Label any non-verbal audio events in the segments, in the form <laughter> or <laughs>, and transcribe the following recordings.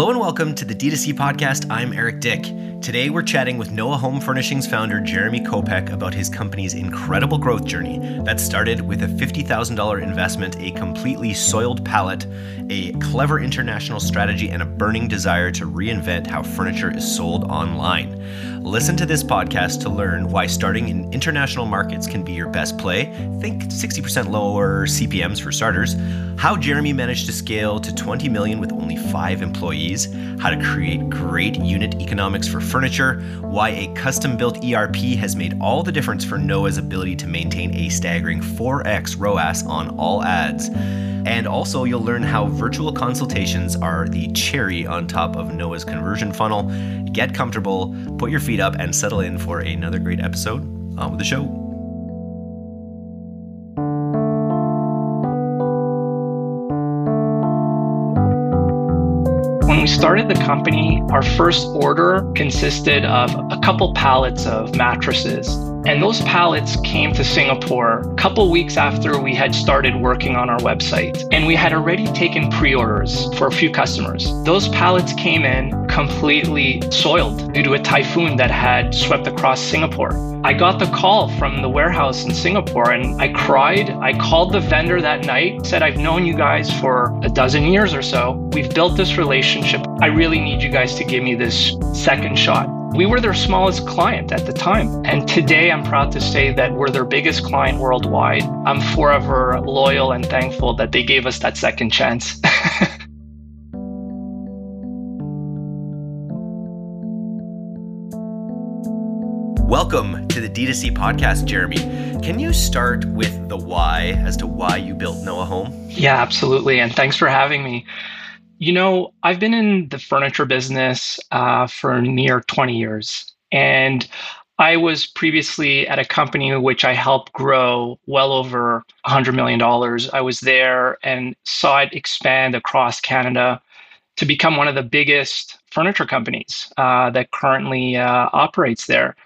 Hello and welcome to the D2C podcast. I'm Eric Dyck. Today we're chatting with Noah Home Furnishings founder Jeremy Kopec about his company's incredible growth journey that started with a $50,000 investment, a completely soiled pallet, a clever international strategy, and a burning desire to reinvent how furniture is sold online. Listen to this podcast to learn why starting in international markets can be your best play. Think 60% lower CPMs for starters. How Jeremy managed to scale to 20 million with only 5 employees, how to create great unit economics for furniture, why a custom-built ERP has made all the difference for Noah's ability to maintain a staggering 4x ROAS on all ads. And also, you'll learn how virtual consultations are the cherry on top of Noah's conversion funnel. Get comfortable, put your feet up, and settle in for another great episode on with the show. When we started the company, our first order consisted of a couple pallets of mattresses and those pallets came to Singapore a couple weeks after we had started working on our website. And we had already taken pre orders for a few customers. Those pallets came in completely soiled due to a typhoon that had swept across Singapore. I got the call from the warehouse in Singapore and I cried. I called the vendor that night, said, I've known you guys for a dozen years or so. We've built this relationship. I really need you guys to give me this second shot. We were their smallest client at the time. And today I'm proud to say that we're their biggest client worldwide. I'm forever loyal and thankful that they gave us that second chance. <laughs> Welcome to the D2C podcast, Jeremy. Can you start with the why as to why you built Noah Home? Yeah, absolutely. And thanks for having me. You know, I've been in the furniture business uh, for near 20 years. And I was previously at a company which I helped grow well over $100 million. I was there and saw it expand across Canada to become one of the biggest furniture companies uh, that currently uh, operates there.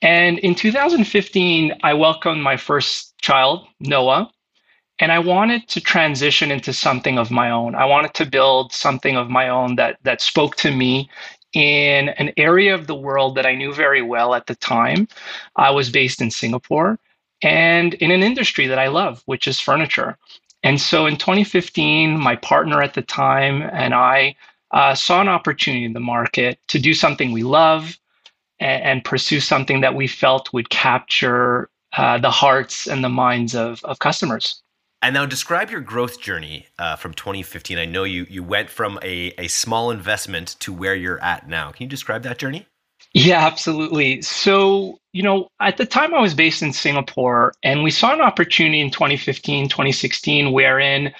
And in 2015, I welcomed my first child, Noah, and I wanted to transition into something of my own. I wanted to build something of my own that that spoke to me in an area of the world that I knew very well at the time. I was based in Singapore and in an industry that I love, which is furniture. And so in 2015, my partner at the time and I uh, saw an opportunity in the market to do something we love and, and pursue something that we felt would capture uh, the hearts and the minds of, of customers. And now describe your growth journey uh, from 2015. I know you you went from a, a small investment to where you're at now. Can you describe that journey? Yeah, absolutely. So, you know, at the time I was based in Singapore and we saw an opportunity in 2015, 2016, wherein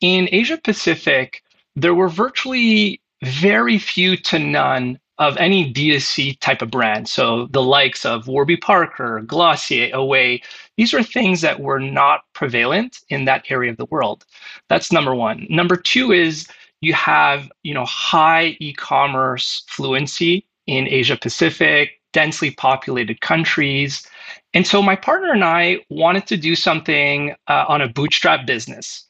in Asia Pacific, there were virtually very few to none of any D2C type of brand. So the likes of Warby Parker, Glossier, Away, these are things that were not prevalent in that area of the world. That's number one. Number two is you have, you know, high e-commerce fluency in Asia Pacific, densely populated countries. And so my partner and I wanted to do something uh, on a bootstrap business.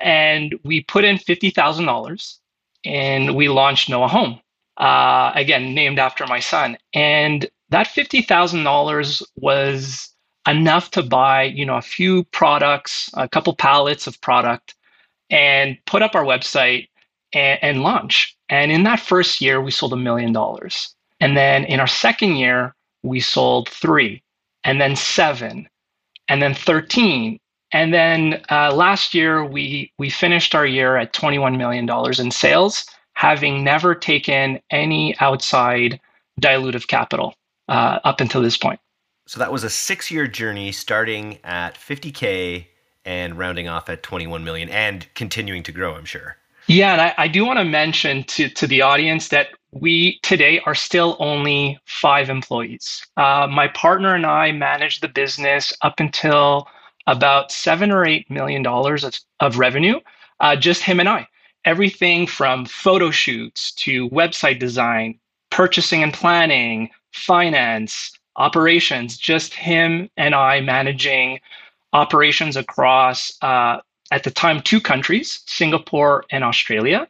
And we put in $50,000 and we launched Noah Home uh, again, named after my son. And that $50,000 was enough to buy, you know, a few products, a couple pallets of product, and put up our website and, and launch. And in that first year, we sold a million dollars. And then in our second year, we sold three, and then seven, and then 13. And then uh, last year, we, we finished our year at $21 million in sales having never taken any outside dilutive capital uh, up until this point. So that was a six year journey starting at 50K and rounding off at 21 million and continuing to grow, I'm sure. Yeah, and I, I do want to mention to, to the audience that we today are still only five employees. Uh, my partner and I managed the business up until about seven or eight million dollars of, of revenue, uh, just him and I everything from photo shoots to website design, purchasing and planning, finance, operations, just him and I managing operations across, uh, at the time, two countries, Singapore and Australia.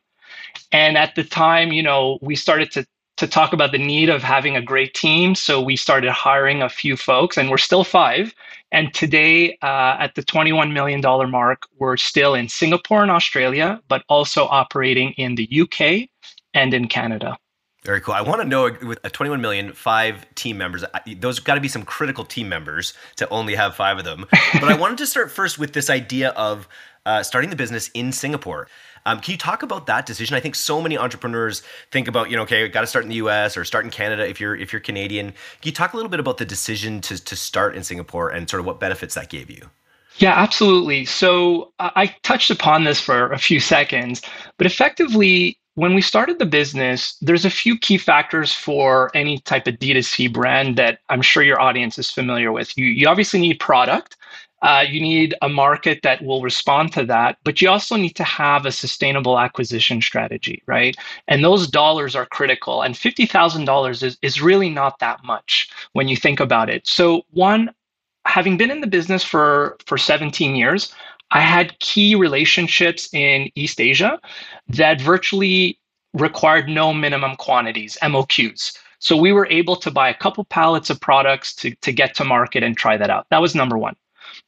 And at the time, you know, we started to to talk about the need of having a great team. So we started hiring a few folks, and we're still five. And today, uh, at the $21 million mark, we're still in Singapore and Australia, but also operating in the UK and in Canada. Very cool. I want to know with a 21 million, five team members, those got to be some critical team members to only have five of them. <laughs> but I wanted to start first with this idea of uh, starting the business in Singapore. Um, can you talk about that decision? I think so many entrepreneurs think about, you know, okay, got to start in the U.S. or start in Canada if you're if you're Canadian. Can you talk a little bit about the decision to to start in Singapore and sort of what benefits that gave you? Yeah, absolutely. So I touched upon this for a few seconds, but effectively, when we started the business, there's a few key factors for any type of D2C brand that I'm sure your audience is familiar with. You, you obviously need product. Uh, you need a market that will respond to that, but you also need to have a sustainable acquisition strategy, right? And those dollars are critical. And $50,000 is, is really not that much when you think about it. So, one, having been in the business for, for 17 years, I had key relationships in East Asia that virtually required no minimum quantities, MOQs. So we were able to buy a couple pallets of products to, to get to market and try that out. That was number one.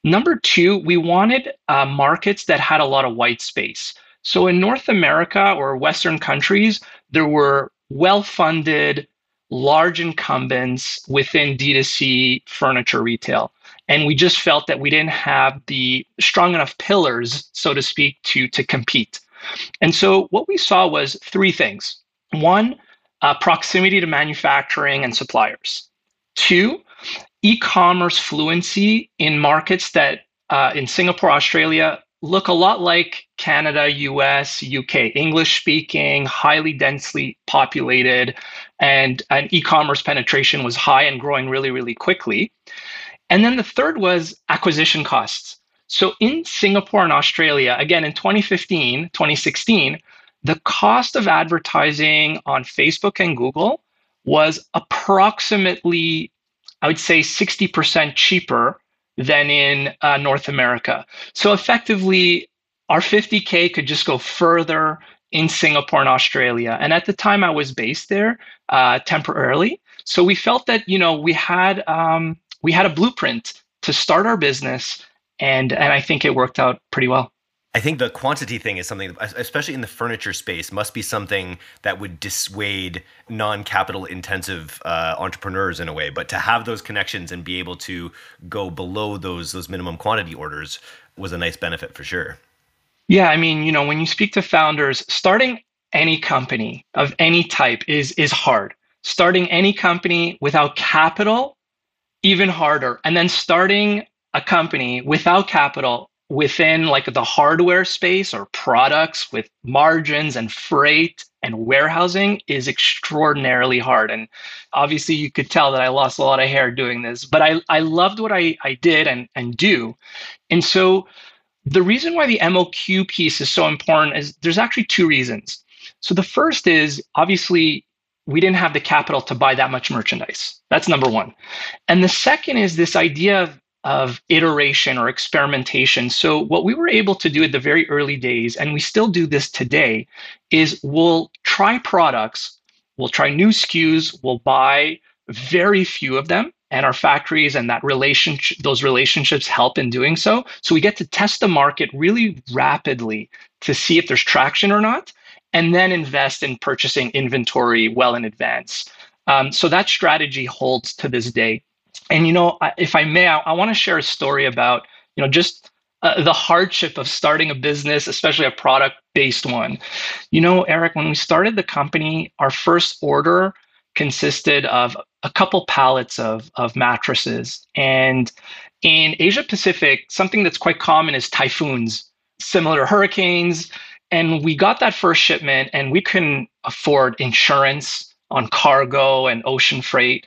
Number two, we wanted uh, markets that had a lot of white space. So in North America or Western countries, there were well funded, large incumbents within D2C furniture retail. And we just felt that we didn't have the strong enough pillars, so to speak, to, to compete. And so what we saw was three things. One, uh, proximity to manufacturing and suppliers. Two, e-commerce fluency in markets that uh, in Singapore, Australia look a lot like Canada, US, UK, English speaking, highly densely populated, and, and e-commerce penetration was high and growing really, really quickly. And then the third was acquisition costs. So in Singapore and Australia, again in 2015, 2016, the cost of advertising on Facebook and Google was approximately I would say 60% cheaper than in uh, North America. So effectively, our 50K could just go further in Singapore and Australia. And at the time I was based there uh, temporarily. So we felt that, you know, we had um, we had a blueprint to start our business and and I think it worked out pretty well. I think the quantity thing is something, especially in the furniture space, must be something that would dissuade non-capital intensive uh, entrepreneurs in a way. But to have those connections and be able to go below those those minimum quantity orders was a nice benefit for sure. Yeah, I mean, you know, when you speak to founders, starting any company of any type is is hard. Starting any company without capital, even harder. And then starting a company without capital within like the hardware space or products with margins and freight and warehousing is extraordinarily hard. And obviously you could tell that i lost a lot of hair doing this but i, I loved what I, I did and, and do. And so the reason why the moq piece is so important is there's actually two reasons. So the first is obviously we didn't have the capital to buy that much merchandise. That's number one. And the second is this idea of of iteration or experimentation. So, what we were able to do at the very early days, and we still do this today, is we'll try products, we'll try new SKUs, we'll buy very few of them, and our factories and that relationship, those relationships help in doing so. So, we get to test the market really rapidly to see if there's traction or not, and then invest in purchasing inventory well in advance. Um, so, that strategy holds to this day. And you know, if I may, I, I want to share a story about you know just uh, the hardship of starting a business, especially a product-based one. You know, Eric, when we started the company, our first order consisted of a couple pallets of of mattresses, and in Asia Pacific, something that's quite common is typhoons, similar to hurricanes. And we got that first shipment, and we couldn't afford insurance on cargo and ocean freight.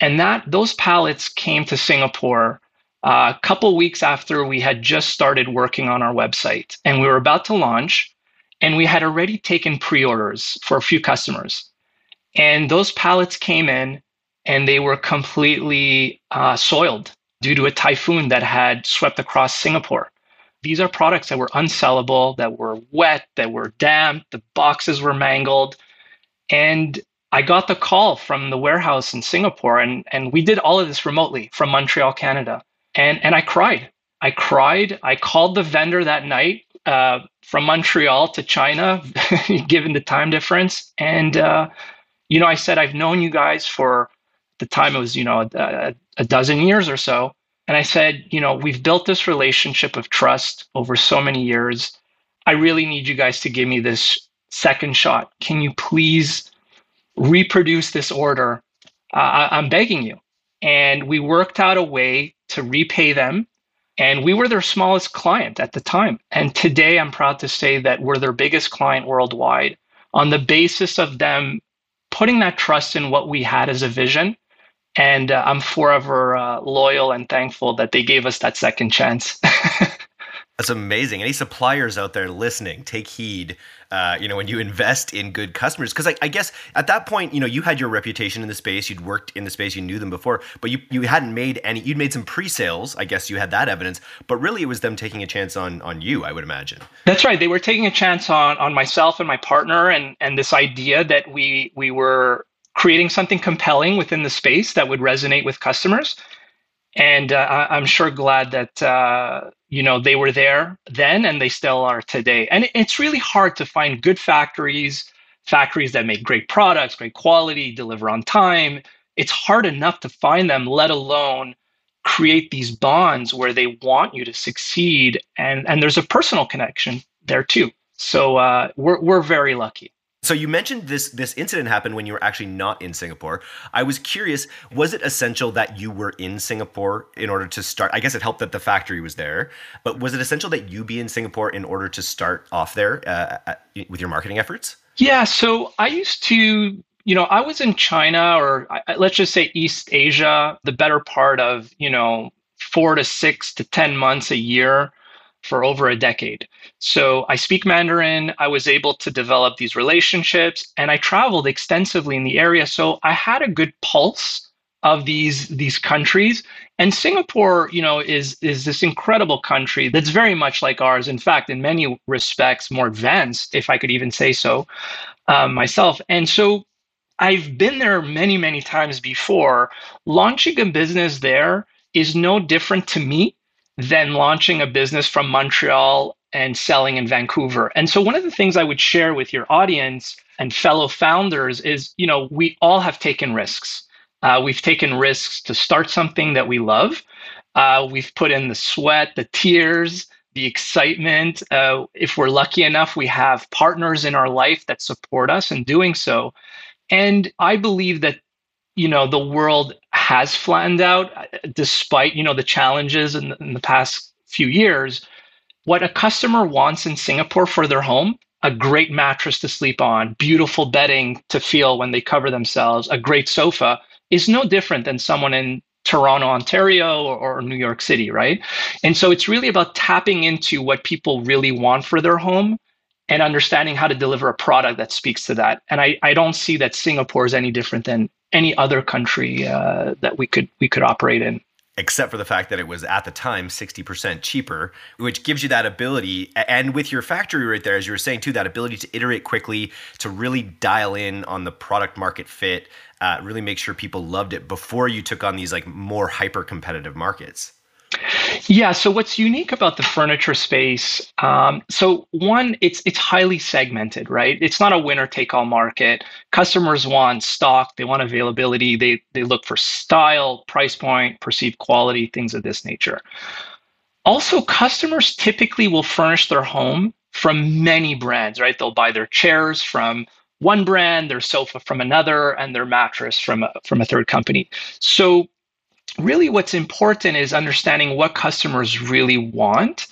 And that those pallets came to Singapore uh, a couple weeks after we had just started working on our website, and we were about to launch, and we had already taken pre-orders for a few customers. And those pallets came in, and they were completely uh, soiled due to a typhoon that had swept across Singapore. these are products that were unsellable, that were wet, that were damp, the boxes were mangled. And I got the call from the warehouse in Singapore, and, and we did all of this remotely from Montreal, Canada. And, and I cried. I cried. I called the vendor that night uh, from Montreal to China, <laughs> given the time difference. And, uh, you know, I said, I've known you guys for the time it was, you know, a, a dozen years or so. And I said, you know, we've built this relationship of trust over so many years. I really need you guys to give me this second shot. Can you please reproduce this order? Uh, I'm begging you. And we worked out a way to repay them. And we were their smallest client at the time. And today I'm proud to say that we're their biggest client worldwide on the basis of them putting that trust in what we had as a vision and uh, I'm forever uh, loyal and thankful that they gave us that second chance. <laughs> That's amazing. Any suppliers out there listening, take heed. Uh, you know, when you invest in good customers, because I, I, guess at that point, you know, you had your reputation in the space, you'd worked in the space, you knew them before, but you you hadn't made any. You'd made some pre-sales. I guess you had that evidence, but really, it was them taking a chance on on you. I would imagine. That's right. They were taking a chance on on myself and my partner, and and this idea that we we were creating something compelling within the space that would resonate with customers. And uh, I'm sure glad that uh, you know they were there then, and they still are today. And it's really hard to find good factories, factories that make great products, great quality, deliver on time. It's hard enough to find them, let alone create these bonds where they want you to succeed. And and there's a personal connection there too. So uh, we're we're very lucky. So you mentioned this this incident happened when you were actually not in Singapore. I was curious, was it essential that you were in Singapore in order to start? I guess it helped that the factory was there, but was it essential that you be in Singapore in order to start off there uh, at, with your marketing efforts? Yeah, so I used to you know, I was in China or let's just say East Asia, the better part of, you know, four to six to 10 months a year for over a decade. So I speak Mandarin. I was able to develop these relationships and I traveled extensively in the area. So I had a good pulse of these these countries and singapore you know is is this incredible country that's very much like ours in fact in many respects more advanced if i could even say so um, myself and so i've been there many many times before launching a business there is no different to me than launching a business from Montreal and selling in Vancouver. And so one of the things I would share with your audience and fellow founders is, you know, we all have taken risks. Uh, we've taken risks to start something that we love. Uh, we've put in the sweat, the tears, the excitement. Uh, if we're lucky enough, we have partners in our life that support us in doing so. And I believe that you know the world has flattened out uh, despite you know the challenges in the, in the past few years what a customer wants in singapore for their home a great mattress to sleep on beautiful bedding to feel when they cover themselves a great sofa is no different than someone in Toronto, Ontario, or, or, New York City, right? And so it's really about tapping into what people really want for their home and understanding how to deliver a product that speaks to that. And I, I don't see that Singapore is any different than any other country uh, that we could we could operate in except for the fact that it was at the time 60% cheaper, which gives you that ability. And with your factory right there, as you were saying too, that ability to iterate quickly, to really dial in on the product market fit, uh, really make sure people loved it before you took on these like more hyper competitive markets. Yeah. So what's unique about the furniture space? Um, so one, it's it's highly segmented, right? It's not a winner take all market. Customers want stock, they want availability, they they look for style, price point, perceived quality, things of this nature. Also, customers typically will furnish their home from many brands, right? They'll buy their chairs from one brand, their sofa from another, and their mattress from a, from a third company. So really what's important is understanding what customers really want.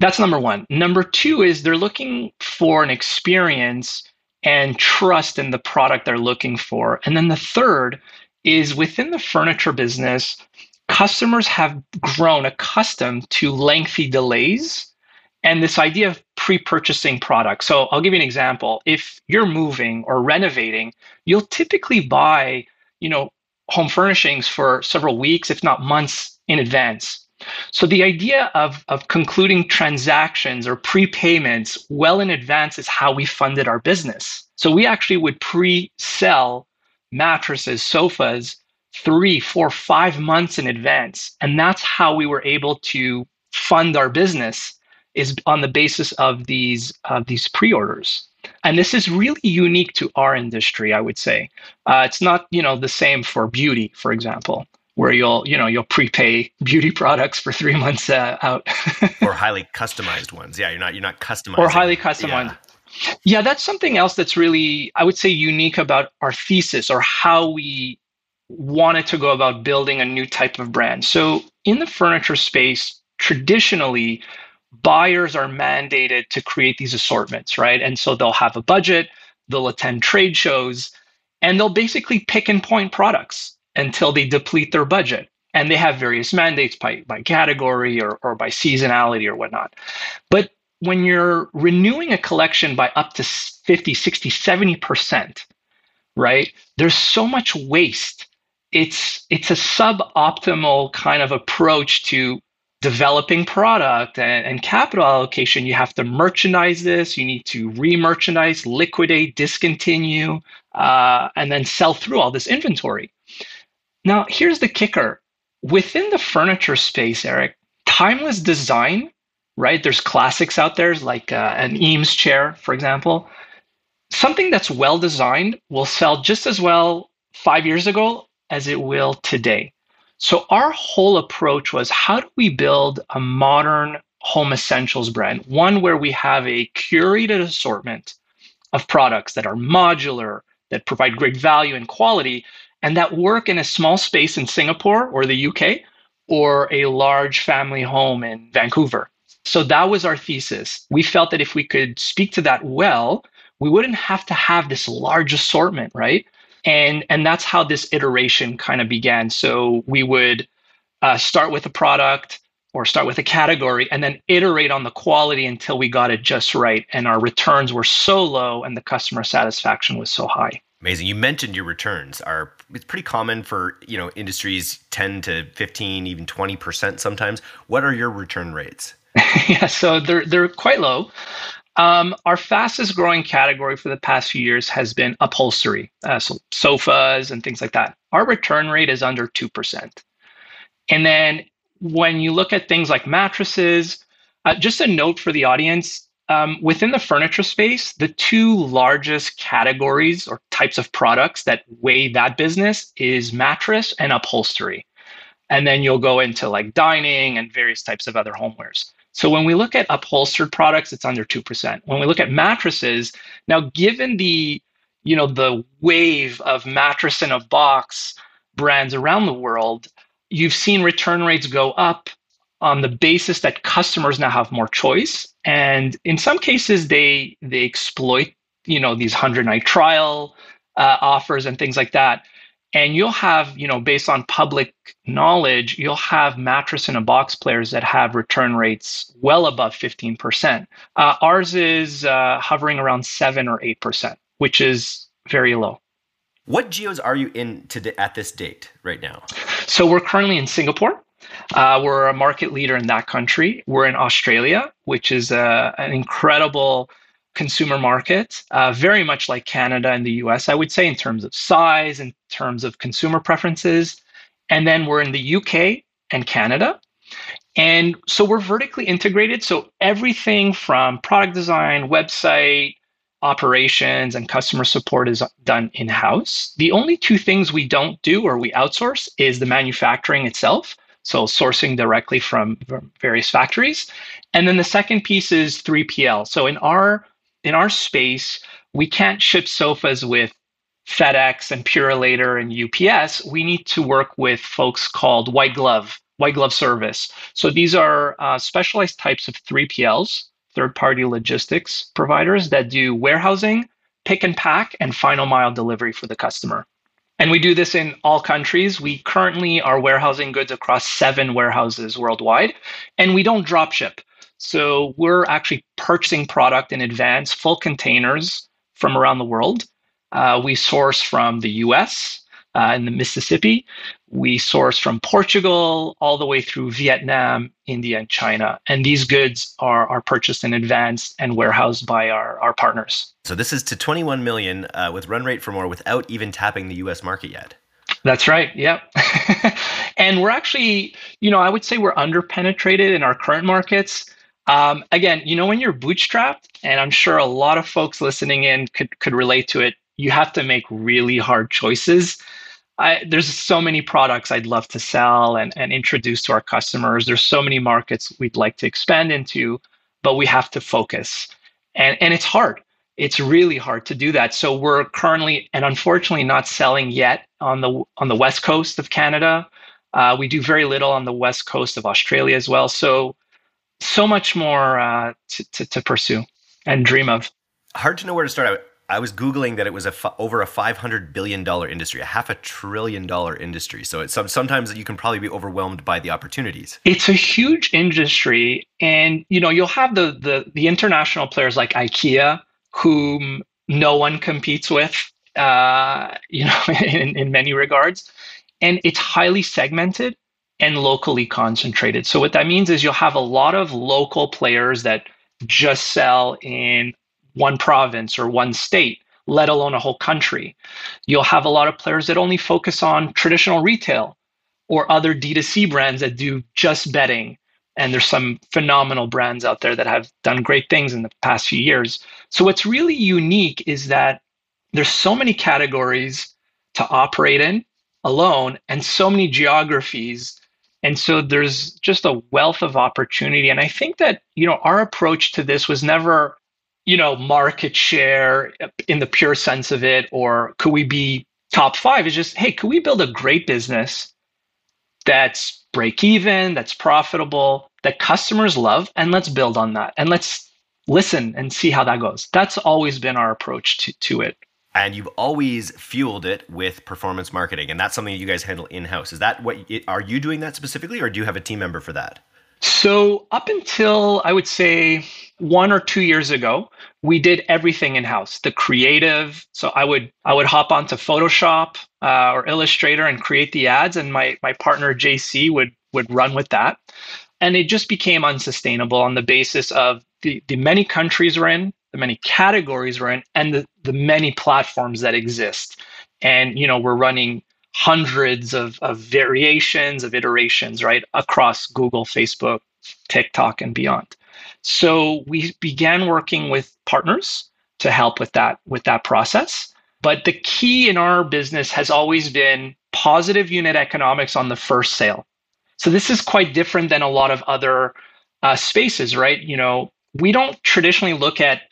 That's number one. Number two is they're looking for an experience and trust in the product they're looking for. And then the third is within the furniture business, customers have grown accustomed to lengthy delays and this idea of pre-purchasing products. So I'll give you an example. If you're moving or renovating, you'll typically buy, you know, home furnishings for several weeks, if not months in advance. So the idea of, of concluding transactions or prepayments well in advance is how we funded our business. So we actually would pre-sell mattresses, sofas, three, four, five months in advance. And that's how we were able to fund our business is on the basis of these these pre-orders. And this is really unique to our industry, I would say. Uh, it's not, you know, the same for beauty, for example where you'll you know you'll prepay beauty <laughs> products for three months uh, out. <laughs> Or highly customized ones. Yeah you're not you're not customized or highly customized. Yeah. yeah that's something else that's really i would say unique about our thesis or how we wanted to go about building a new type of brand. So in the furniture space traditionally buyers are mandated to create these assortments right and so they'll have a budget they'll attend trade shows and they'll basically pick and point products until they deplete their budget. And they have various mandates by, by category or, or by seasonality or whatnot. But when you're renewing a collection by up to 50, 60, 70%, right, there's so much waste. It's it's a suboptimal kind of approach to developing product and, and, capital allocation, you have to merchandise this, you need to re-merchandise, liquidate, discontinue, uh, and then sell through all this inventory. Now, here's the kicker. Within the furniture space, Eric, timeless design, right? There's classics out there like uh, an Eames chair, for example. Something that's well designed will sell just as well five years ago as it will today. So our whole approach was how do we build a modern home essentials brand, one where we have a curated assortment of products that are modular, that provide great value and quality, and that work in a small space in Singapore or the UK or a large family home in Vancouver. So that was our thesis. We felt that if we could speak to that well, we wouldn't have to have this large assortment, right? And and that's how this iteration kind of began. So we would uh, start with a product or start with a category and then iterate on the quality until we got it just right. And our returns were so low and the customer satisfaction was so high. Amazing. You mentioned your returns are it's pretty common for, you know, industries 10 to 15, even 20% sometimes. What are your return rates? <laughs> yeah, so they're they're quite low. Um, our fastest growing category for the past few years has been upholstery, uh, so sofas and things like that. Our return rate is under 2%. And then when you look at things like mattresses, uh, just a note for the audience um, within the furniture space, the two largest categories or types of products that weigh that business is mattress and upholstery. And then you'll go into like dining and various types of other homewares. So when we look at upholstered products, it's under 2%. When we look at mattresses, now given the you know the wave of mattress in a box brands around the world, you've seen return rates go up on the basis that customers now have more choice and in some cases they they exploit you know these 100 night trial uh, offers and things like that and you'll have you know based on public knowledge you'll have mattress in a box players that have return rates well above 15% uh, ours is uh, hovering around 7 or 8% which is very low. What geos are you in today at this date right now? So we're currently in singapore. Uh, we're a market leader in that country. We're in Australia, which is a, uh, an incredible consumer market, uh, very much like Canada and the US, I would say, in terms of size, in terms of consumer preferences. And then we're in the UK and Canada. And so we're vertically integrated. So everything from product design, website, operations, and customer support is done in house. The only two things we don't do or we outsource is the manufacturing itself. So sourcing directly from various factories. And then the second piece is 3PL. So in our in our space, we can't ship sofas with FedEx and Purolator and UPS. We need to work with folks called white glove, white glove service. So these are uh, specialized types of 3PLs, third party logistics providers that do warehousing, pick and pack, and final mile delivery for the customer. And we do this in all countries. We currently are warehousing goods across seven warehouses worldwide, and we don't drop ship. So we're actually purchasing product in advance, full containers from around the world. Uh, we source from the US, uh, in the Mississippi. We source from Portugal all the way through Vietnam, India, and China. And these goods are, are purchased in advance and warehoused by our, our partners. So this is to 21 million uh, with run rate for more without even tapping the US market yet. That's right. Yep. <laughs> and we're actually, you know, I would say we're underpenetrated in our current markets. Um, again, you know, when you're bootstrapped, and I'm sure a lot of folks listening in could could relate to it, you have to make really hard choices. I, there's so many products I'd love to sell and, and introduce to our customers. There's so many markets we'd like to expand into, but we have to focus. And, and it's hard. It's really hard to do that. So we're currently and unfortunately not selling yet on the on the west coast of Canada. Uh, we do very little on the west coast of Australia as well. So so much more uh, to, to, to pursue and dream of. Hard to know where to start. I was googling that it was a f- over a five hundred billion dollar industry, a half a trillion dollar industry. So it's some, sometimes you can probably be overwhelmed by the opportunities. It's a huge industry, and you know you'll have the the, the international players like IKEA, whom no one competes with, uh, you know, <laughs> in, in many regards, and it's highly segmented and locally concentrated. So what that means is you'll have a lot of local players that just sell in one province or one state, let alone a whole country. You'll have a lot of players that only focus on traditional retail or other D2C brands that do just betting. And there's some phenomenal brands out there that have done great things in the past few years. So what's really unique is that there's so many categories to operate in alone and so many geographies and so there's just a wealth of opportunity and i think that you know our approach to this was never you know, market share in the pure sense of it, or could we be top five? Is just, hey, could we build a great business that's break even, that's profitable, that customers love, and let's build on that. And let's listen and see how that goes. That's always been our approach to, to it. And you've always fueled it with performance marketing, and that's something you guys handle in house. Is that what are you doing that specifically, or do you have a team member for that? So, up until I would say one or two years ago, we did everything in house. The creative. So I would I would hop onto Photoshop uh, or Illustrator and create the ads, and my my partner JC would would run with that. And it just became unsustainable on the basis of the, the many countries we're in, the many categories we're in, and the, the many platforms that exist. And you know, we're running hundreds of, of variations of iterations right across google facebook tiktok and beyond. So we began working with partners to help with that with that process. But the key in our business has always been positive unit economics on the first sale. So this is quite different than a lot of other uh, spaces right? You know we don't traditionally look at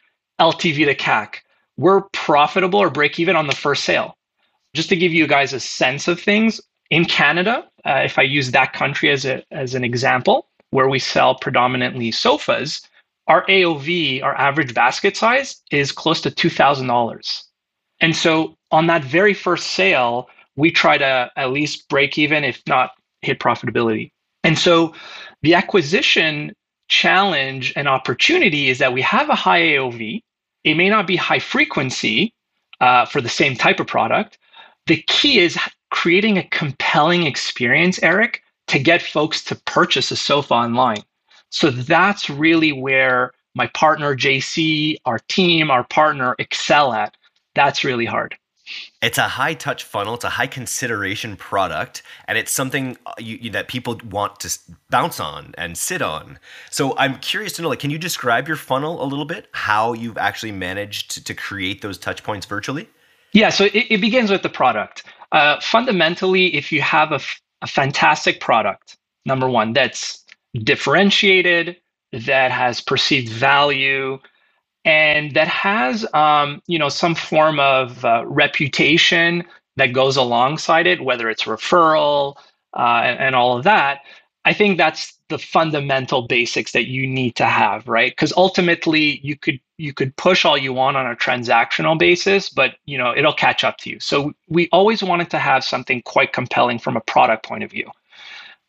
ltv to cac we're profitable or break even on the first sale just to give you guys a sense of things, in Canada, uh, if I use that country as, a, as an example, where we sell predominantly sofas, our AOV, our average basket size, is close to $2,000. And so on that very first sale, we try to at least break even, if not hit profitability. And so the acquisition challenge and opportunity is that we have a high AOV. It may not be high frequency uh, for the same type of product, the key is creating a compelling experience, Eric, to get folks to purchase a sofa online. So that's really where my partner JC, our team, our partner excel at. That's really hard. It's a high touch funnel. It's a high consideration product, and it's something uh, you, you, that people want to bounce on and sit on. So I'm curious to know, like, can you describe your funnel a little bit? How you've actually managed to, to create those touch points virtually? Yeah, so it, it begins with the product. Uh, fundamentally, if you have a, f- a fantastic product, number one, that's differentiated, that has perceived value, and that has um, you know some form of uh, reputation that goes alongside it, whether it's referral uh, and, and all of that, I think that's the fundamental basics that you need to have, right? Because ultimately you could you could push all you want on a transactional basis, but you know it'll catch up to you. So we always wanted to have something quite compelling from a product point of view.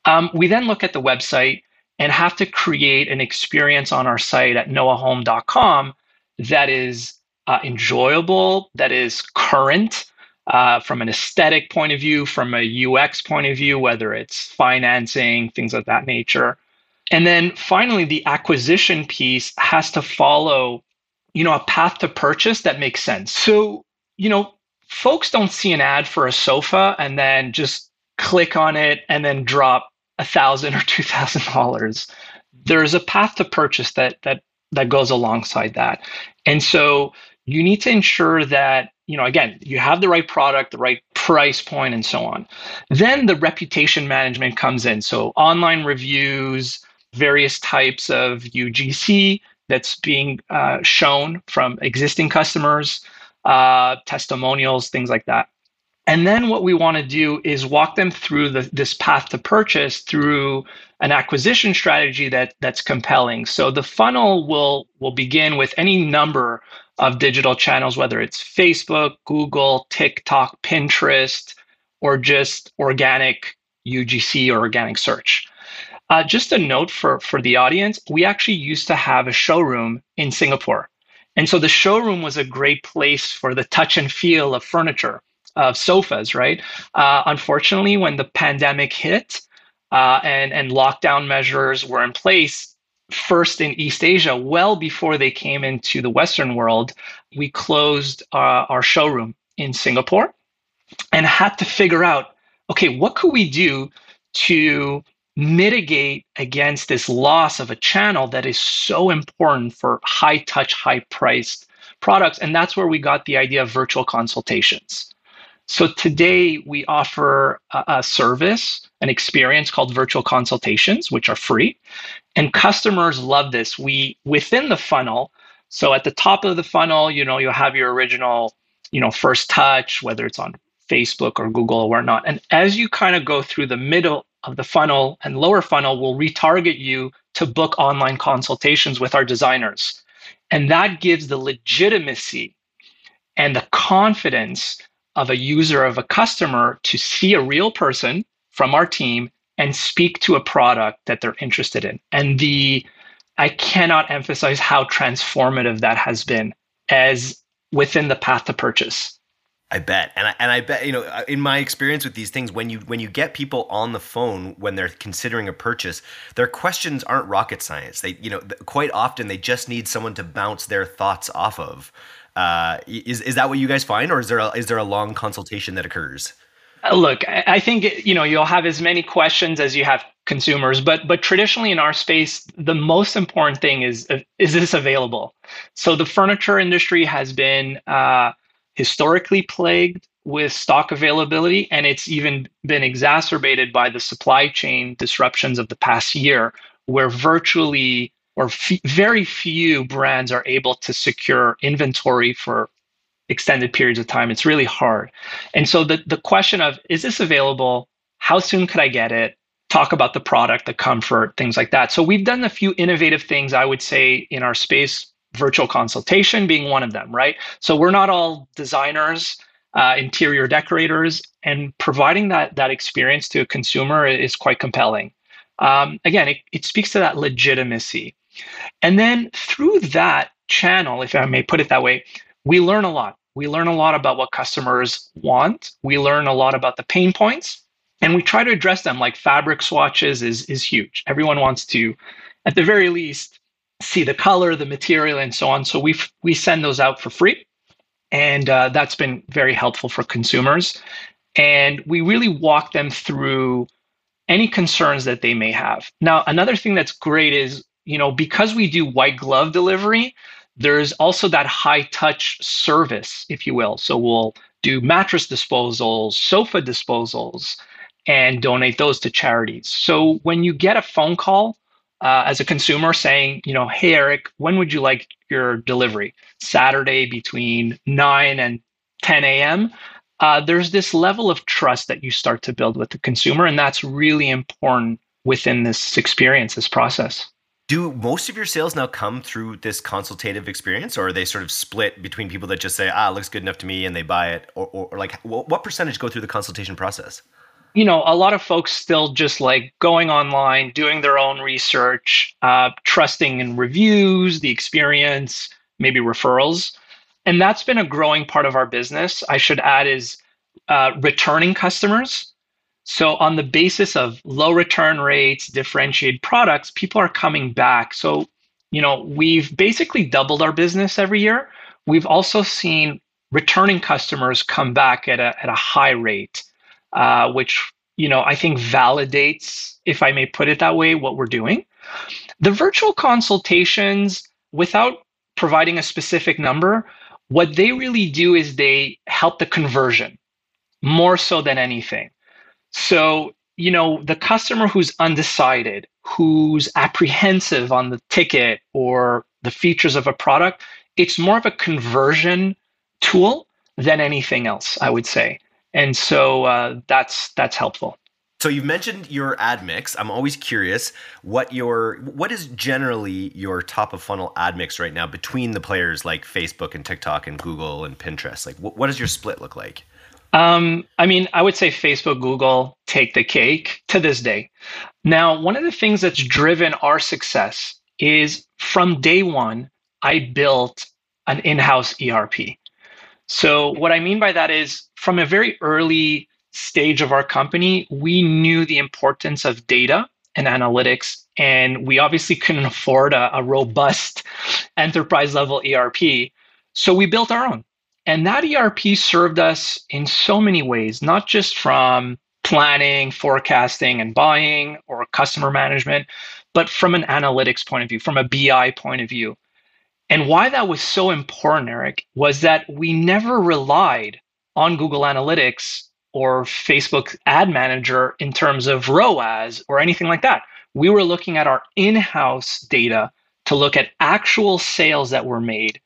Um, we then look at the website and have to create an experience on our site at noahome.com that is uh, enjoyable, that is current, uh, from an aesthetic point of view, from a UX point of view, whether it's financing, things of that nature. And then finally, the acquisition piece has to follow, you know, a path to purchase that makes sense. So, you know, folks don't see an ad for a sofa and then just click on it and then drop a thousand <laughs> or two thousand dollars. There's a path to purchase that that that goes alongside that. And so you need to ensure that you know again you have the right product the right price point and so on. Then the reputation management comes in. So online reviews various types of ugc that's being uh, shown from existing customers uh, testimonials things like that. And then what we want to do is walk them through the, this path to purchase through an acquisition strategy that that's compelling. So the funnel will will begin with any number of digital channels, whether it's Facebook, Google, TikTok, Pinterest, or just organic UGC or organic search. Uh, just a note for, for the audience, we actually used to have a showroom in Singapore. And so the showroom was a great place for the touch and feel of furniture, of sofas, right? Uh, unfortunately, when the pandemic hit uh, and, and lockdown measures were in place, first in East Asia, well before they came into the Western world, we closed uh, our showroom in Singapore and had to figure out okay, what could we do to mitigate against this loss of a channel that is so important for high touch, high priced products? And that's where we got the idea of virtual consultations. So today we offer a, a service, an experience called virtual consultations, which are free. And customers love this. We within the funnel, so at the top of the funnel, you know, you'll have your original, you know, first touch, whether it's on Facebook or Google or whatnot. And as you kind of go through the middle of the funnel and lower funnel, we'll retarget you to book online consultations with our designers. And that gives the legitimacy and the confidence of a user, of a customer to see a real person from our team and speak to a product that they're interested in. And the I cannot emphasize how transformative that has been as within the path to purchase. I bet, and I, and I bet you know uh, in my experience with these things, when you when you get people on the phone when they're considering a purchase, their questions aren't rocket science. They you know quite often they just need someone to bounce their thoughts off of. Uh, is is that what you guys find, or is there a, is there a long consultation that occurs? Uh, look, I think you know you'll have as many questions as you have consumers, but but traditionally in our space, the most important thing is is this available? So the furniture industry has been uh, historically plagued with stock availability, and it's even been exacerbated by the supply chain disruptions of the past year, where virtually or f- very few brands are able to secure inventory for extended periods of time. It's really hard. And so the, the question of is this available? How soon could I get it? Talk about the product, the comfort, things like that. So we've done a few innovative things, I would say, in our space, virtual consultation being one of them, right? So we're not all designers, uh, interior decorators, and providing that that experience to a consumer is quite compelling. Um, again, it, it speaks to that legitimacy. And then through that channel, if I may put it that way, we learn a lot. We learn a lot about what customers want. We learn a lot about the pain points and we try to address them like fabric swatches is, is huge. Everyone wants to, at the very least, see the color, the material, and so on. So we we send those out for free, and uh, that's been very helpful for consumers. And we really walk them through any concerns that they may have. Now, another thing that's great is you know because we do white glove delivery, there's also that high touch service, if you will. So we'll do mattress disposals, sofa disposals, and donate those to charities. So when you get a phone call uh, as a consumer saying, you know, hey, Eric, when would you like your delivery? Saturday between 9 and 10 a.m. Uh, there's this level of trust that you start to build with the consumer, and that's really important within this experience, this process do most of your sales now come through this consultative experience or are they sort of split between people that just say ah looks good enough to me and they buy it? Or, or, or like what percentage go through the consultation process? You know a lot of folks still just like going online doing their own research uh, trusting in reviews the experience maybe referrals. And that's been a growing part of our business. I should add is uh, returning customers. So, on the basis of low return rates, differentiated products, people are coming back. So, you know, we've basically doubled our business every year. We've also seen returning customers come back at a, at a high rate, uh, which, you know, I think validates, if I may put it that way, what we're doing. The virtual consultations, without providing a specific number, what they really do is they help the conversion more so than anything. So, you know, the customer who's undecided, who's apprehensive on the ticket or the features of a product, it's more of a conversion tool than anything else, I would say. And so uh, that's that's helpful. So you've mentioned your ad mix. I'm always curious what your what is generally your top of funnel ad mix right now between the players like Facebook and TikTok and Google and Pinterest. Like what, what does your split look like? Um, I mean, I would say Facebook, Google take the cake to this day. Now, one of the things that's driven our success is from day one, I built an in house ERP. So, what I mean by that is from a very early stage of our company, we knew the importance of data and analytics, and we obviously couldn't <laughs> afford a, a robust <laughs> enterprise level ERP. So, we built our own. And that ERP served us in so many ways, not just from planning, forecasting, and buying or customer management, but from an analytics point of view, from a BI point of view. And why that was so important, Eric, was that we never relied on Google Analytics or Facebook Ad Manager in terms of ROAS or anything like that. We were looking at our in house data to look at actual sales that were made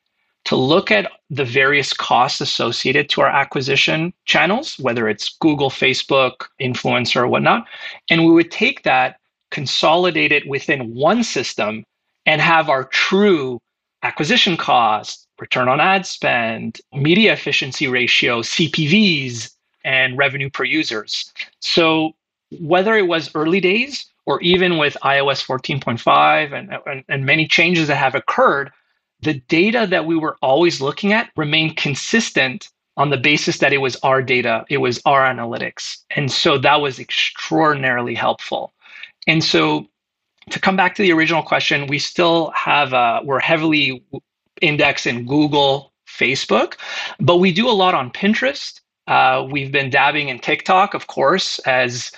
to look at the various costs associated to our acquisition channels, whether it's Google, Facebook, influencer, or whatnot. And we would take that, consolidate it within one system, and have our true acquisition cost, return on ad spend, media efficiency ratio, CPVs, and revenue per users. So whether it was early days or even with iOS 14.5 and, and, and many changes that have occurred, the data that we were always looking at remained consistent on the basis that it was our data, it was our analytics. And so that was extraordinarily helpful. And so to come back to the original question, we still have, uh, we're heavily indexed in Google, Facebook, but we do a lot on Pinterest. Uh, we've been dabbing in TikTok, of course, as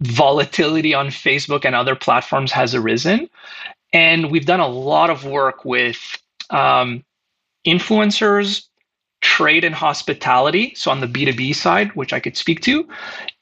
volatility on Facebook and other platforms has arisen. And we've done a lot of work with um, influencers, trade and hospitality. So on the B2B side, which I could speak to,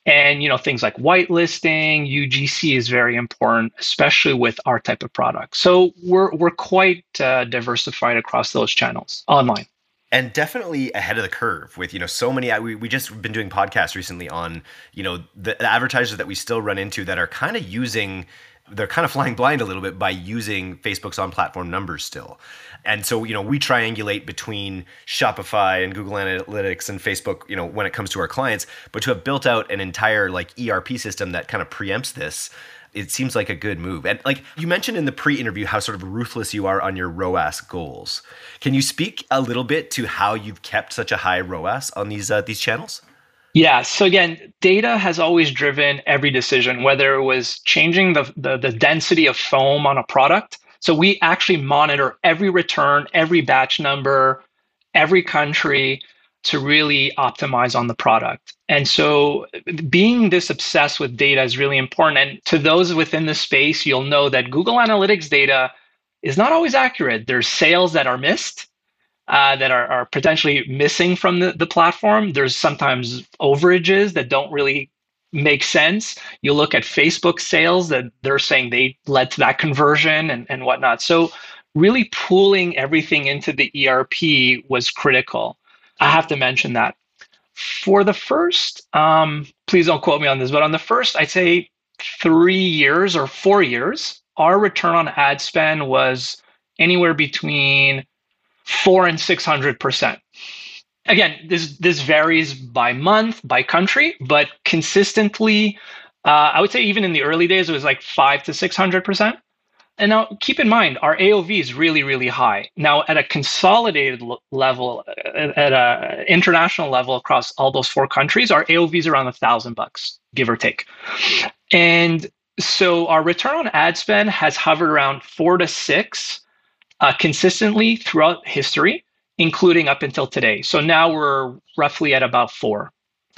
and you know things like whitelisting, UGC is very important, especially with our type of product. So we're we're quite uh, diversified across those channels online and definitely ahead of the curve with you know so many we, we just been doing podcasts recently on you know the, the advertisers that we still run into that are kind of using they're kind of flying blind a little bit by using Facebook's on platform numbers still. And so, you know, we triangulate between Shopify and Google Analytics and Facebook, you know, when it comes to our clients, but to have built out an entire like ERP system that kind of preempts this, it seems like a good move. And like you mentioned in the pre-interview how sort of ruthless you are on your ROAS goals. Can you speak a little bit to how you've kept such a high ROAS on these uh, these channels? Yeah. So again, data has always driven every decision, whether it was changing the, the, the, density of foam on a product. So we actually monitor every return, every batch number, every country to really optimize on the product. And so being this obsessed with data is really important. And to those within the space, you'll know that Google Analytics data is not always accurate. There's sales that are missed uh, that are, are potentially missing from the, the platform. There's sometimes overages that don't really make sense. You look at Facebook sales that they're saying they led to that conversion and, and whatnot. So really pooling everything into the ERP was critical. I have to mention that. For the first, um, please don't quote me on this, but on the first, I'd say three years or four years, our return on ad spend was anywhere between four and 600%. Again, this, this varies by month, by country, but consistently, uh, I would say even in the early days, it was like five to 600%. And now keep in mind, our AOV is really, really high. Now, at a consolidated level, at a international level across all those four countries, our AOV is around a thousand bucks, give or take. And so our return on ad spend has hovered around four to six uh, consistently throughout history, including up until today. So now we're roughly at about four.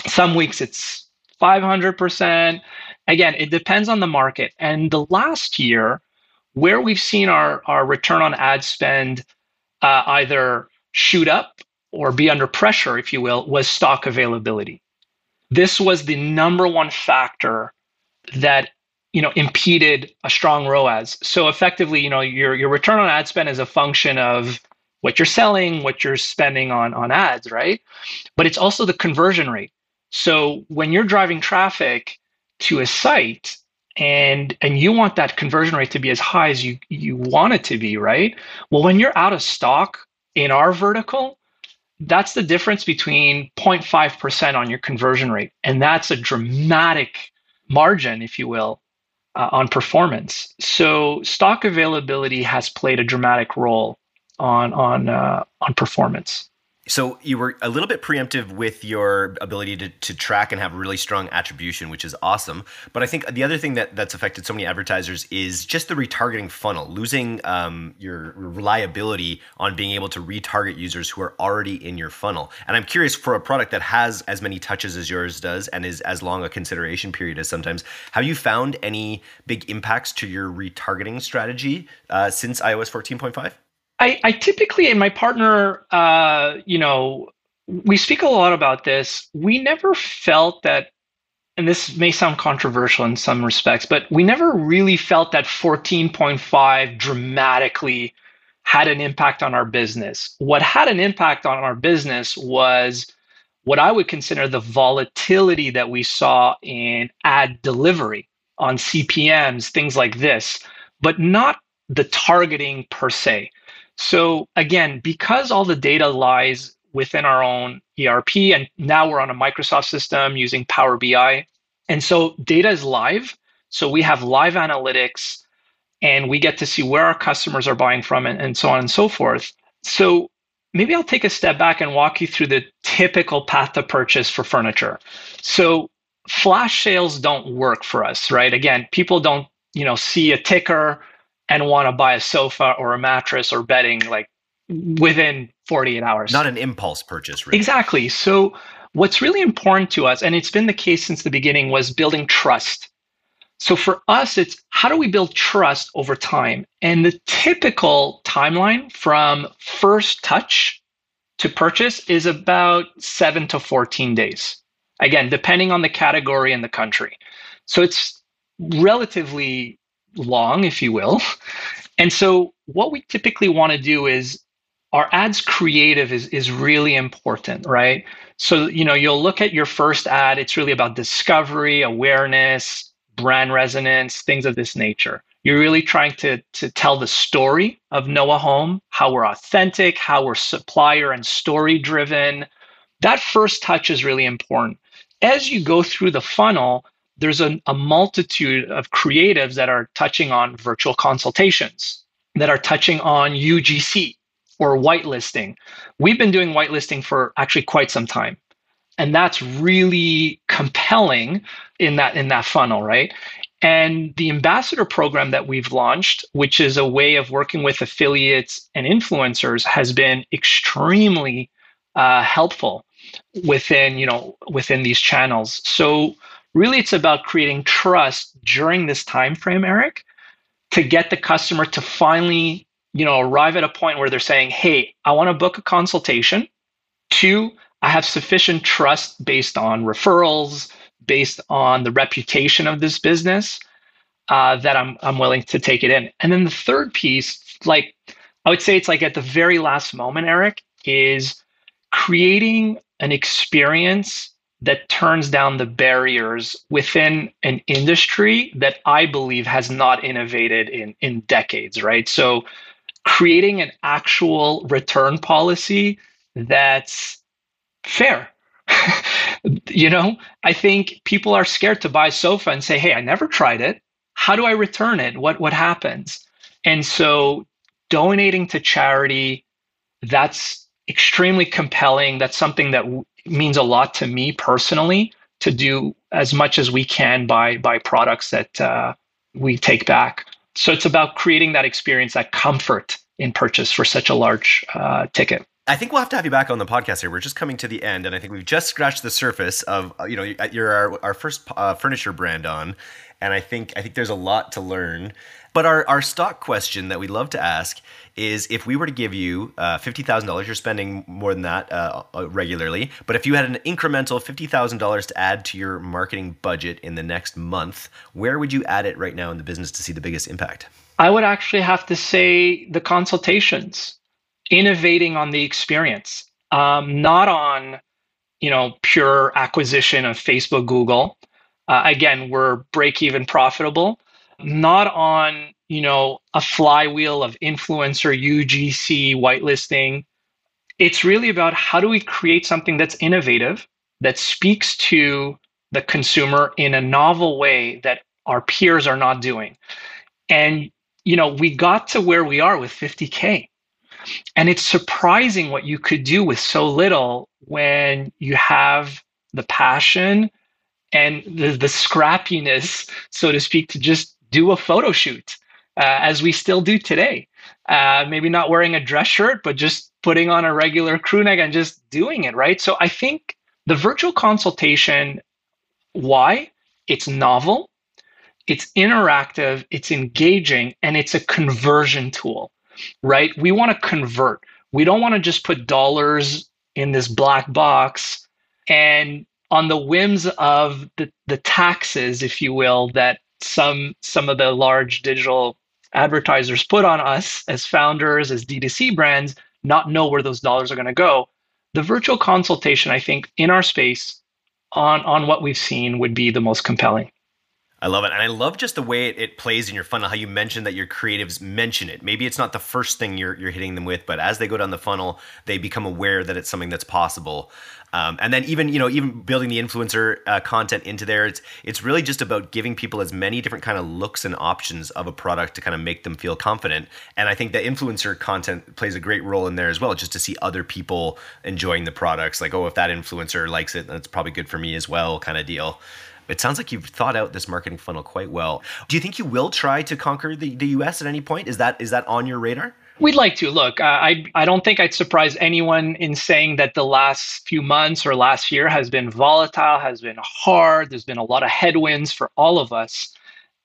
Some weeks it's 500%. Again, it depends on the market. And the last year, where we've seen our, our return on ad spend uh, either shoot up or be under pressure, if you will, was stock availability. This was the number one factor that you know impeded a strong ROAS. So effectively, you know, your your return on ad spend is a function of what you're selling, what you're spending on on ads, right? But it's also the conversion rate. So when you're driving traffic to a site and and you want that conversion rate to be as high as you you want it to be, right? Well, when you're out of stock in our vertical, that's the difference between 0.5% on your conversion rate. And that's a dramatic margin, if you will, uh, on performance. So stock availability has played a dramatic role on on uh, on performance. So you were a little bit preemptive with your ability to, to track and have really strong attribution, which is awesome. But I think the other thing that, that's affected so many advertisers is just the retargeting funnel, losing um, your reliability on being able to retarget users who are already in your funnel. And I'm curious for a product that has as many touches as yours does and is as long a consideration period as sometimes, have you found any big impacts to your retargeting strategy uh, since iOS 14.5? I, I typically, and my partner, uh, you know, we speak a lot about this. We never felt that, and this may sound controversial in some respects, but we never really felt that 14.5 dramatically had an impact on our business. What had an impact on our business was what I would consider the volatility that we saw in ad delivery on CPMs, things like this, but not the targeting per se. So again, because all the data lies within our own ERP, and now we're on a Microsoft system using Power BI. And so data is live. So we have live analytics and we get to see where our customers are buying from and, and so on and so forth. So maybe I'll take a step back and walk you through the typical path to purchase for furniture. So flash sales don't work for us, right? Again, people don't, you know, see a ticker and want to buy a sofa or a mattress or bedding like within 48 hours. Not an impulse purchase, really. Exactly. So, what's really important to us, and it's been the case since the beginning, was building trust. So, for us, it's how do we build trust over time? And the typical timeline from first touch to purchase is about seven to 14 days. Again, depending on the category and the country. So, it's relatively long, if you will. And so what we typically want to do is our ads creative is, is really important, right? So, you know, you'll look at your first ad, it's really about discovery, awareness, brand resonance, things of this nature. You're really trying to, to tell the story of Noah Home, how we're authentic, how we're supplier and story driven. That first touch is really important. As you go through the funnel, there's a, a multitude of creatives that are touching on virtual consultations, that are touching on UGC or whitelisting. We've been doing whitelisting for actually quite some time. And that's really compelling in that in that funnel, right? And the ambassador program that we've launched, which is a way of working with affiliates and influencers, has been extremely uh, helpful within you know within these channels. So really it's about creating trust during this time frame eric to get the customer to finally you know arrive at a point where they're saying hey i want to book a consultation. Two i have sufficient trust based on referrals based on the reputation of this business uh, that I'm, I'm willing to take it in. And then the third piece like i would say it's like at the very last moment eric is creating an experience that turns down the barriers within an industry that I believe has not innovated in, in decades, right? So creating an actual return policy that's fair. <laughs> you know, I think people are scared to buy a sofa and say, hey, I never tried it. How do I return it? What what happens? And so donating to charity, that's extremely compelling. That's something that means a lot to me personally to do as much as we can by by products that uh, we take back. So it's about creating that experience, that comfort in purchase for such a large uh, ticket. I think we'll have to have you back on the podcast here. We're just coming to the end, and I think we've just scratched the surface of uh, you know you're our, our first uh, furniture brand on, and I think I think there's a lot to learn. But our, our stock question that we love to ask is if we were to give you uh, $50,000, you're spending more than that uh, uh, regularly, but if you had an incremental $50,000 to add to your marketing budget in the next month, where would you add it right now in the business to see the biggest impact? I would actually have to say the consultations, innovating on the experience, um, not on you know pure acquisition of Facebook, Google. Uh, again, we're break even profitable, not on you know a flywheel of influencer UGC whitelisting. It's really about how do we create something that's innovative that speaks to the consumer in a novel way that our peers are not doing. And you know, we got to where we are with 50k. And it's surprising what you could do with so little when you have the passion and the, the scrappiness, so to speak, to just do a photo shoot, uh, as we still do today. Uh, maybe not wearing a dress shirt, but just putting on a regular crew neck and just doing it, right? So I think the virtual consultation, why? It's novel, it's interactive, it's engaging, and it's a conversion tool, right? We want to convert. We don't want to just put dollars in this black box and on the whims of the, the taxes, if you will, that some some of the large digital advertisers put on us as founders, as D2C brands, not know where those dollars are going to go. The virtual consultation, I think, in our space on, on what we've seen would be the most compelling. I love it. And I love just the way it, it, plays in your funnel, how you mentioned that your creatives mention it. Maybe it's not the first thing you're, you're hitting them with, but as they go down the funnel, they become aware that it's something that's possible. Um, and then even you know even building the influencer uh, content into there, it's it's really just about giving people as many different kind of looks and options of a product to kind of make them feel confident. And I think that influencer content plays a great role in there as well, just to see other people enjoying the products. Like oh, if that influencer likes it, that's probably good for me as well, kind of deal. It sounds like you've thought out this marketing funnel quite well. Do you think you will try to conquer the, the US at any point? Is that is that on your radar? We'd like to. Look, I I don't think I'd surprise anyone in saying that the last few months or last year has been volatile, has been hard. There's been a lot of headwinds for all of us,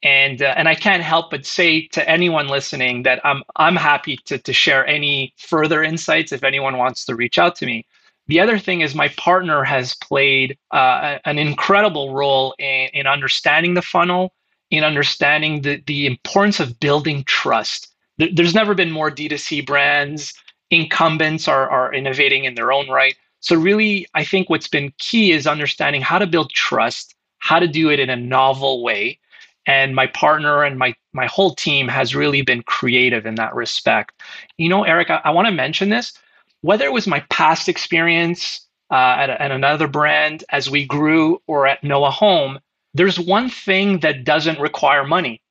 and uh, and I can't help but say to anyone listening that I'm I'm happy to to share any further insights if anyone wants to reach out to me. The other thing is my partner has played uh, an incredible role in, in understanding the funnel, in understanding the the importance of building trust there's never been more D2C brands. Incumbents are, are innovating in their own right. So, really, I think what's been key is understanding how to build trust, how to do it in a novel way. And my partner and my, my whole team has really been creative in that respect. You know, Eric, I, I want to mention this. Whether it was my past experience uh, at, at another brand as we grew or at Noah Home, there's one thing that doesn't require money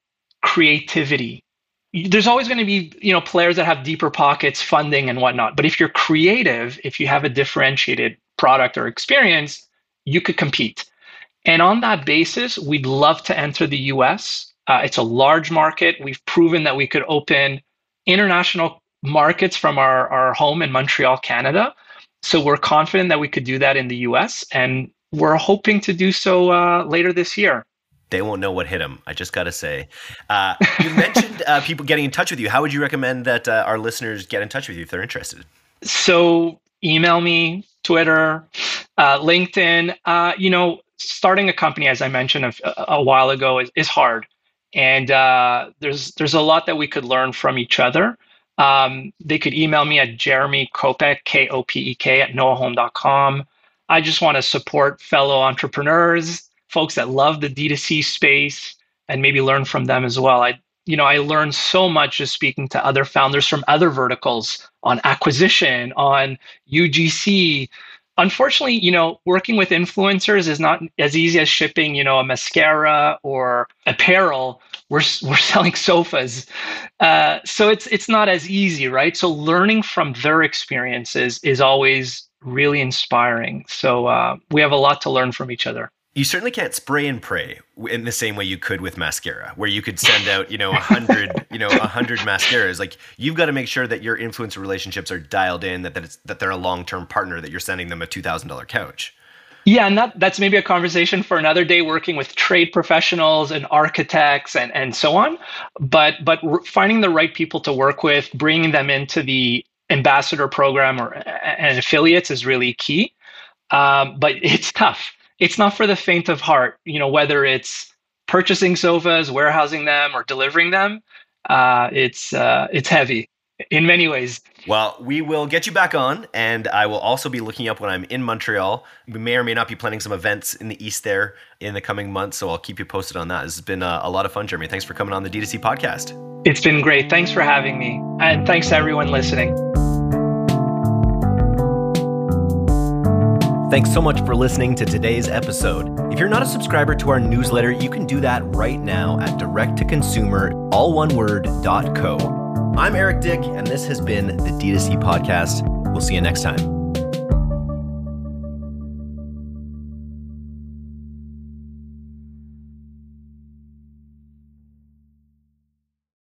creativity. There's always going to be you know players that have deeper pockets funding and whatnot but if you're creative if you have a differentiated product or experience you could compete. And on that basis we'd love to enter the us uh, it's a large market. We've proven that we could open international markets from our, our home in montreal canada so we're confident that we could do that in the us and we're hoping to do so uh, later this year they won't know what hit them. I just got to say. Uh, you mentioned uh, people getting in touch with you. How would you recommend that uh, our listeners get in touch with you if they're interested? So, email me, Twitter, uh, LinkedIn. Uh, you know, starting a company, as I mentioned a, a while ago, is, is hard, and uh, there's there's a lot that we could learn from each other. Um, they could email me at Jeremy Kopek, K O P E K, at noahhome.com. I just want to support fellow entrepreneurs folks that love the D2C space and maybe learn from them as well. I you know, I learned so much just speaking to other founders from other verticals on acquisition, on UGC. Unfortunately, you know, working with influencers is not as easy as shipping, you know, a mascara or apparel. We're we're <laughs> selling sofas. Uh, so it's it's not as easy, right? So learning from their experiences is always really inspiring. So uh, we have a lot to learn from each other you certainly can't spray and pray in the same way you could with mascara where you could send out you know a hundred <laughs> you know a hundred mascaras like you've got to make sure that your influencer relationships are dialed in that, that it's that they're a long-term partner that you're sending them a $2000 couch yeah and that that's maybe a conversation for another day working with trade professionals and architects and and so on. But but finding the right people to work with bringing them into the ambassador program or and affiliates is really key. Um, but it's tough. It's not for the faint of heart. You know, whether it's purchasing sofas, warehousing them, or delivering them, uh, it's uh, it's heavy in many ways. Well, we will get you back on, and I will also be looking up when I'm in Montreal. We may or may not be planning some events in the east there in the coming months, so I'll keep you posted on that. This has been a, uh, a lot of fun, Jeremy. Thanks for coming on the D2C podcast. It's been great. Thanks for having me, and thanks to everyone listening. Thanks so much for listening to today's episode. If you're not a subscriber to our newsletter, you can do that right now at directtoconsumer, all one word, .co. I'm Eric Dyck, and this has been the D2C podcast. We'll see you next time.